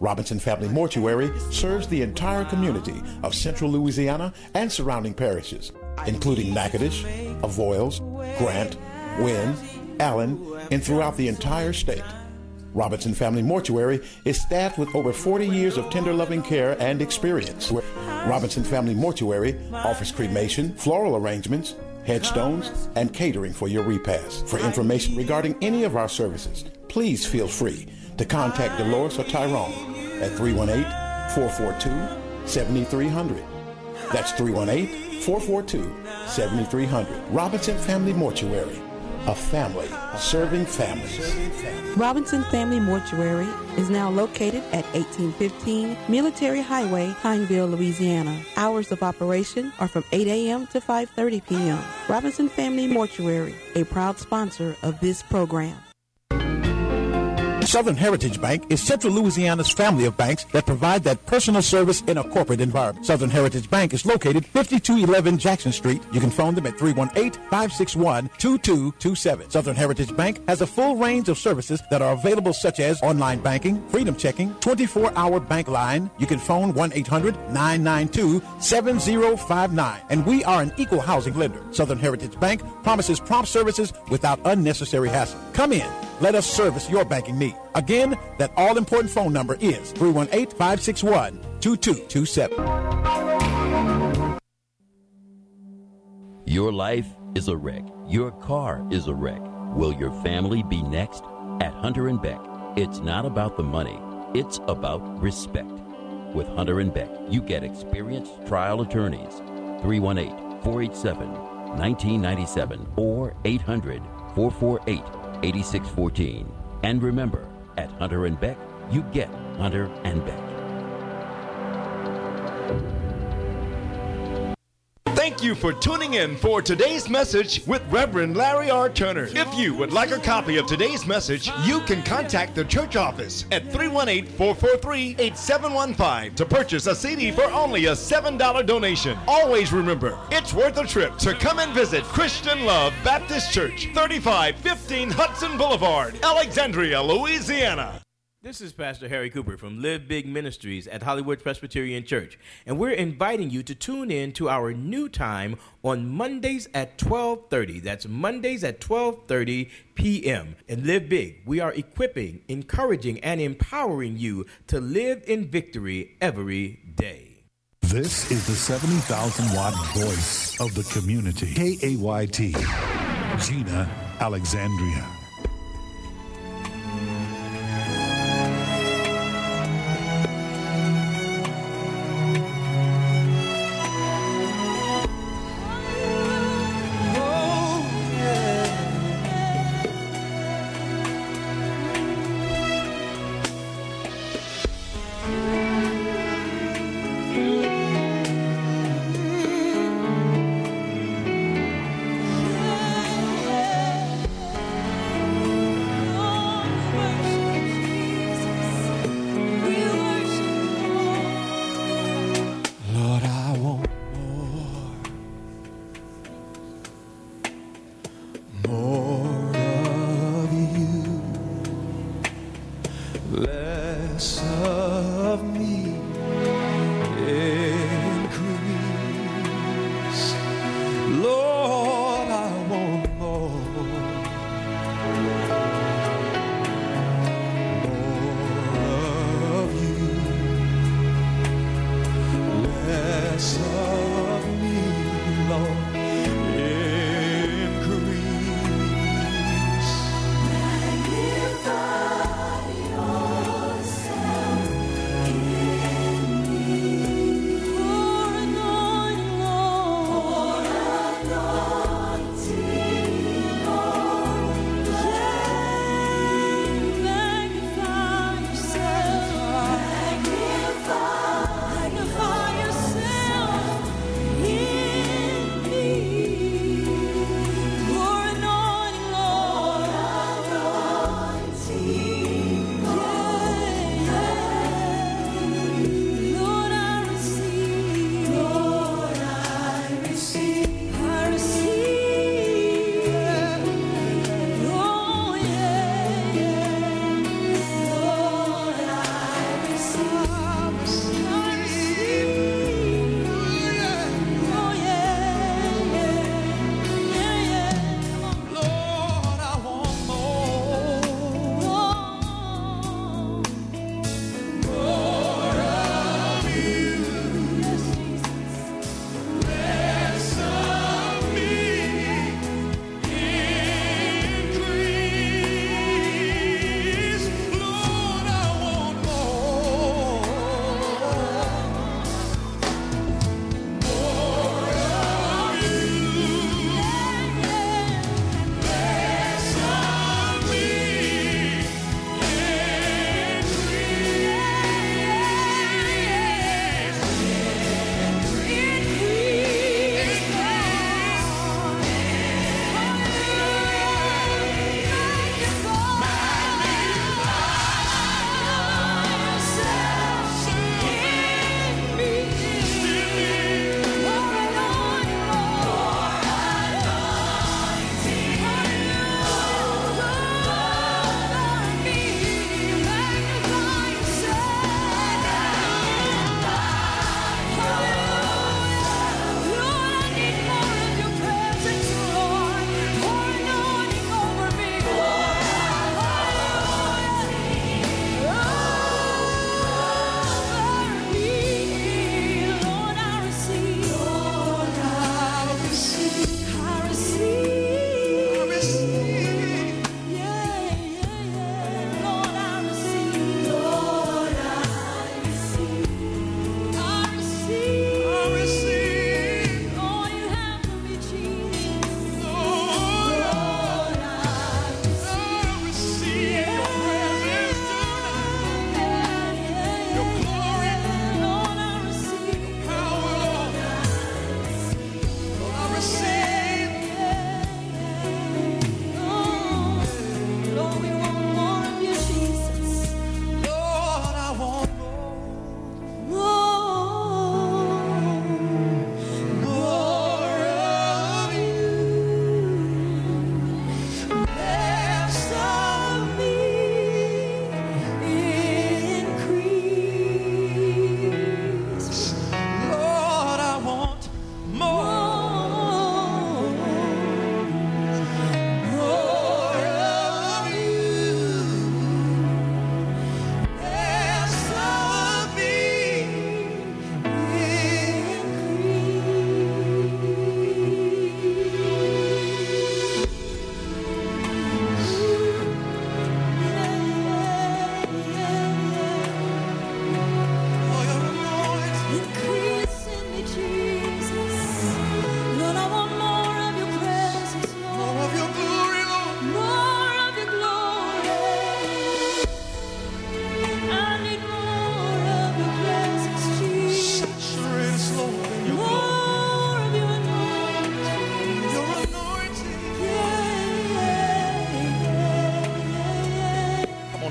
Robinson Family Mortuary serves the entire community of central Louisiana and surrounding parishes, including Natchitoches, Avoyelles, Grant, Winn, Allen, and throughout the entire state. Robinson Family Mortuary is staffed with over 40 years of tender loving care and experience. Robinson Family Mortuary offers cremation, floral arrangements, headstones, and catering for your repast. For information regarding any of our services, please feel free to contact Dolores or Tyrone at 318 442 7300. That's 318 442 7300. Robinson Family Mortuary, a family serving families. Robinson Family Mortuary is now located at 1815 Military Highway, Pineville, Louisiana. Hours of operation are from 8 a.m. to 5:30 p.m. Robinson Family Mortuary, a proud sponsor of this program. Southern Heritage Bank is Central Louisiana's family of banks that provide that personal service in a corporate environment. Southern Heritage Bank is located 5211 Jackson Street. You can phone them at 318-561-2227. Southern Heritage Bank has a full range of services that are available such as online banking, freedom checking, 24-hour bank line. You can phone 1-800-992-7059. And we are an equal housing lender. Southern Heritage Bank promises prompt services without unnecessary hassle. Come in. Let us service your banking need. Again, that all important phone number is 318 561 2227. Your life is a wreck. Your car is a wreck. Will your family be next? At Hunter and Beck, it's not about the money, it's about respect. With Hunter and Beck, you get experienced trial attorneys. 318 487 1997 or 800 448 8614. And remember, at Hunter and Beck, you get Hunter and Beck. Thank you for tuning in for today's message with Reverend Larry R. Turner. If you would like a copy of today's message, you can contact the church office at 318 443 8715 to purchase a CD for only a $7 donation. Always remember, it's worth a trip to come and visit Christian Love Baptist Church, 3515 Hudson Boulevard, Alexandria, Louisiana. This is Pastor Harry Cooper from Live Big Ministries at Hollywood Presbyterian Church, and we're inviting you to tune in to our new time on Mondays at 12:30. That's Mondays at 12:30 p.m. And Live Big. We are equipping, encouraging, and empowering you to live in victory every day. This is the 70,000 watt voice of the community. KAYT. Jena Alexandria.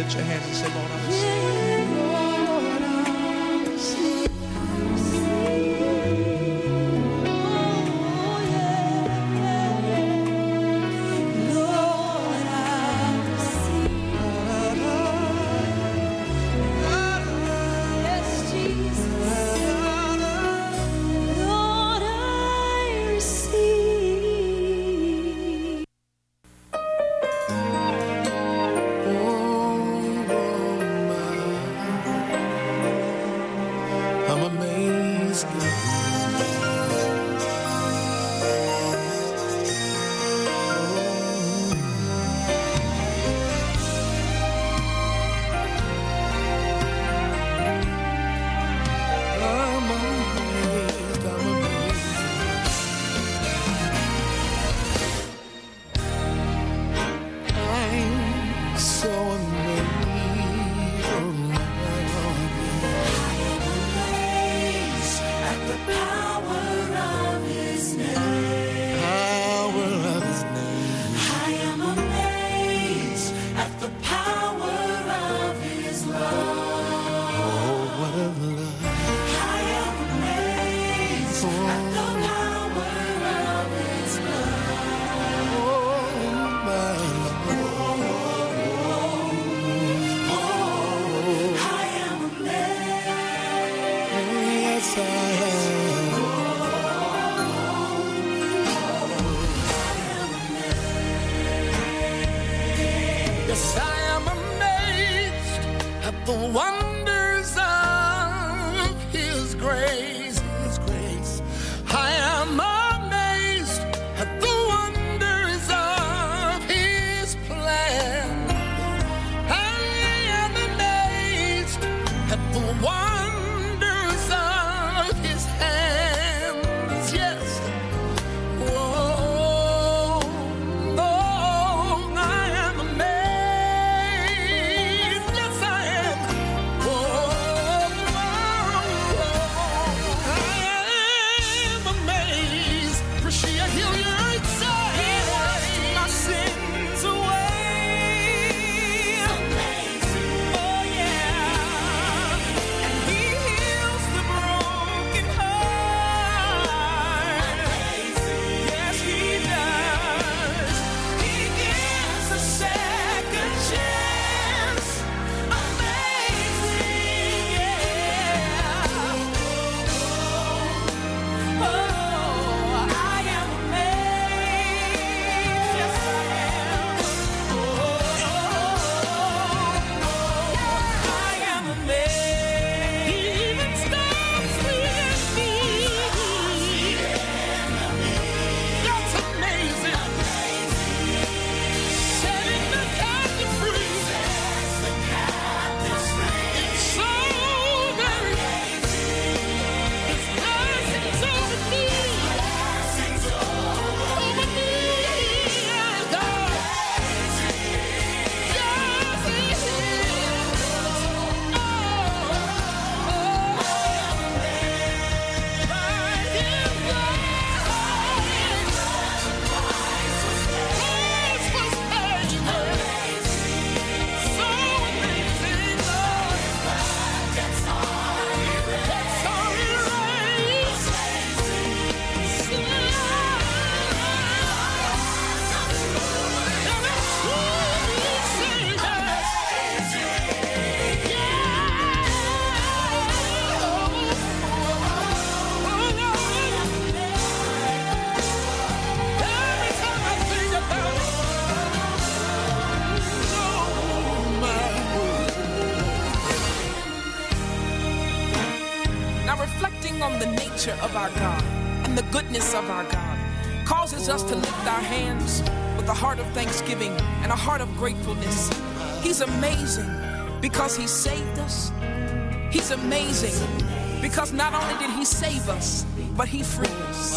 lift your hands and say, Lord, I'm sorry. our hands with a heart of thanksgiving and a heart of gratefulness. He's amazing because He saved us. He's amazing because not only did He save us, but He freed us.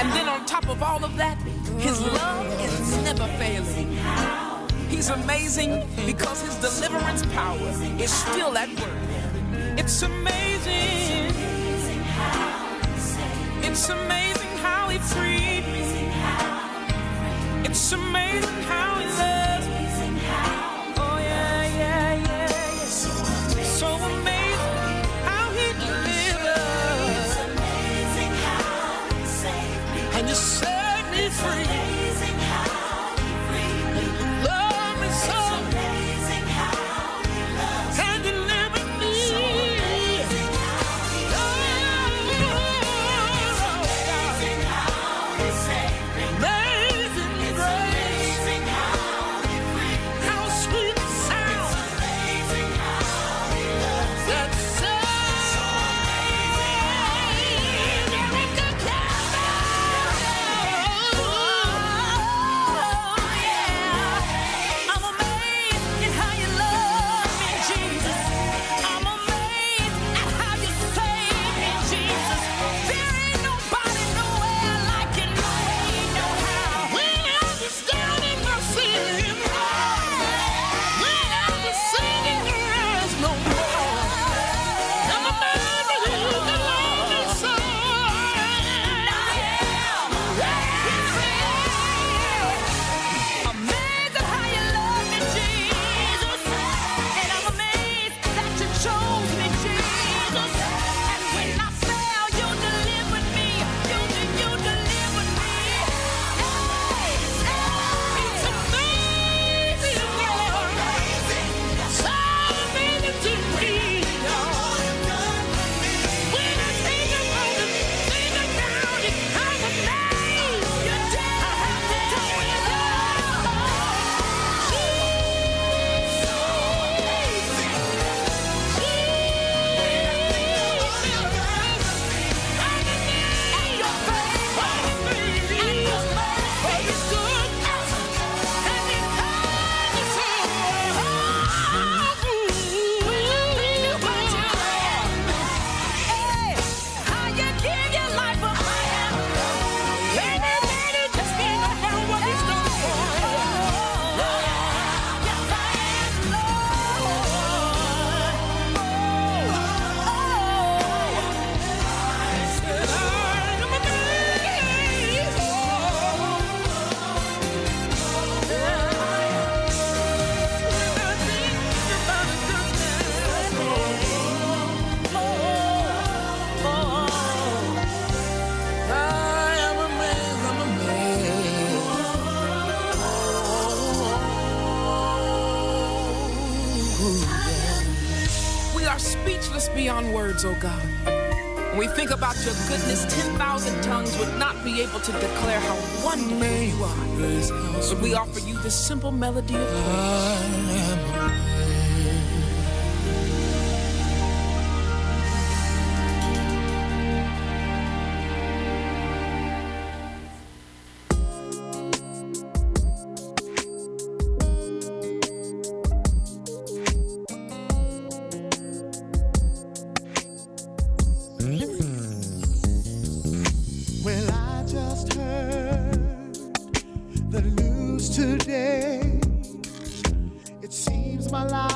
And then on top of all of that, His love is never failing. He's amazing because His deliverance power is still at work. It's amazing. It's amazing how He freed me. It's amazing how. words, oh God. When we think about your goodness, 10,000 tongues would not be able to declare how wonderful you are. So we offer you this simple melody of praise. today. It seems my life.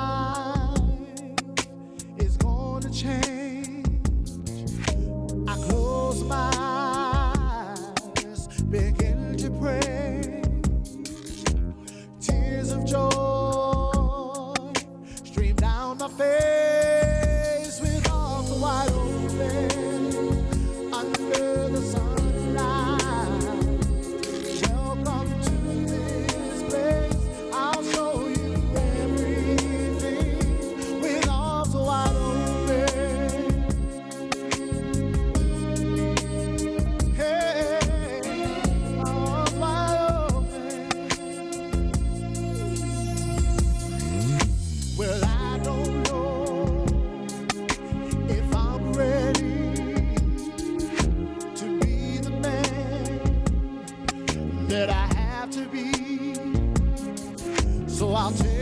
I'll take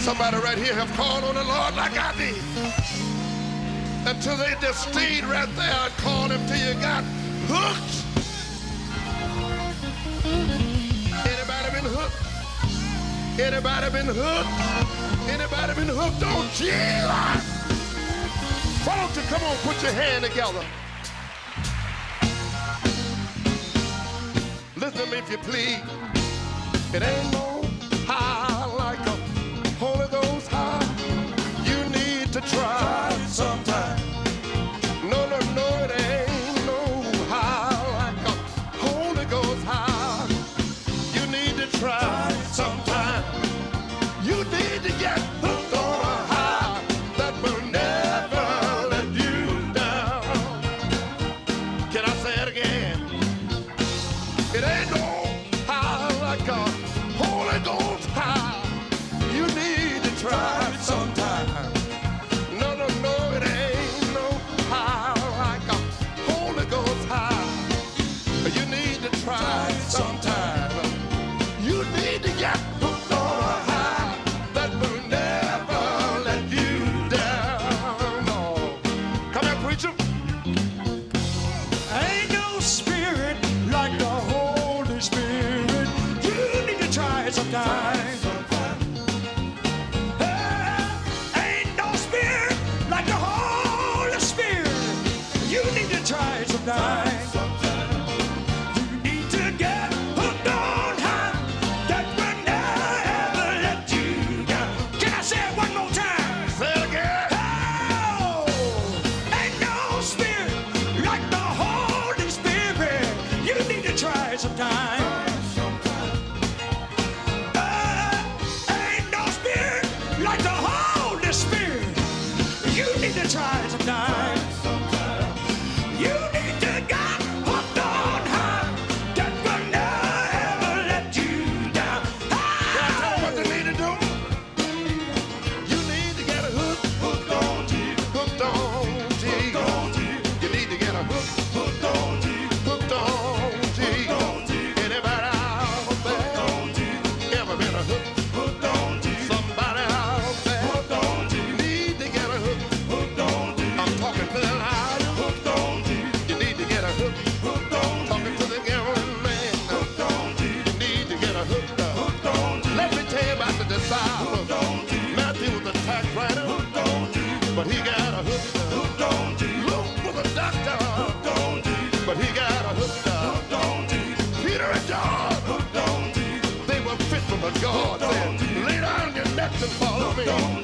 Somebody right here have called on the Lord like I did. Until they just stayed right there and called him till you got hooked. Anybody been hooked? Anybody been hooked? Anybody been hooked on Jesus? Why don't you come on, put your hand together. Listen to me if you please. It ain't no time. don't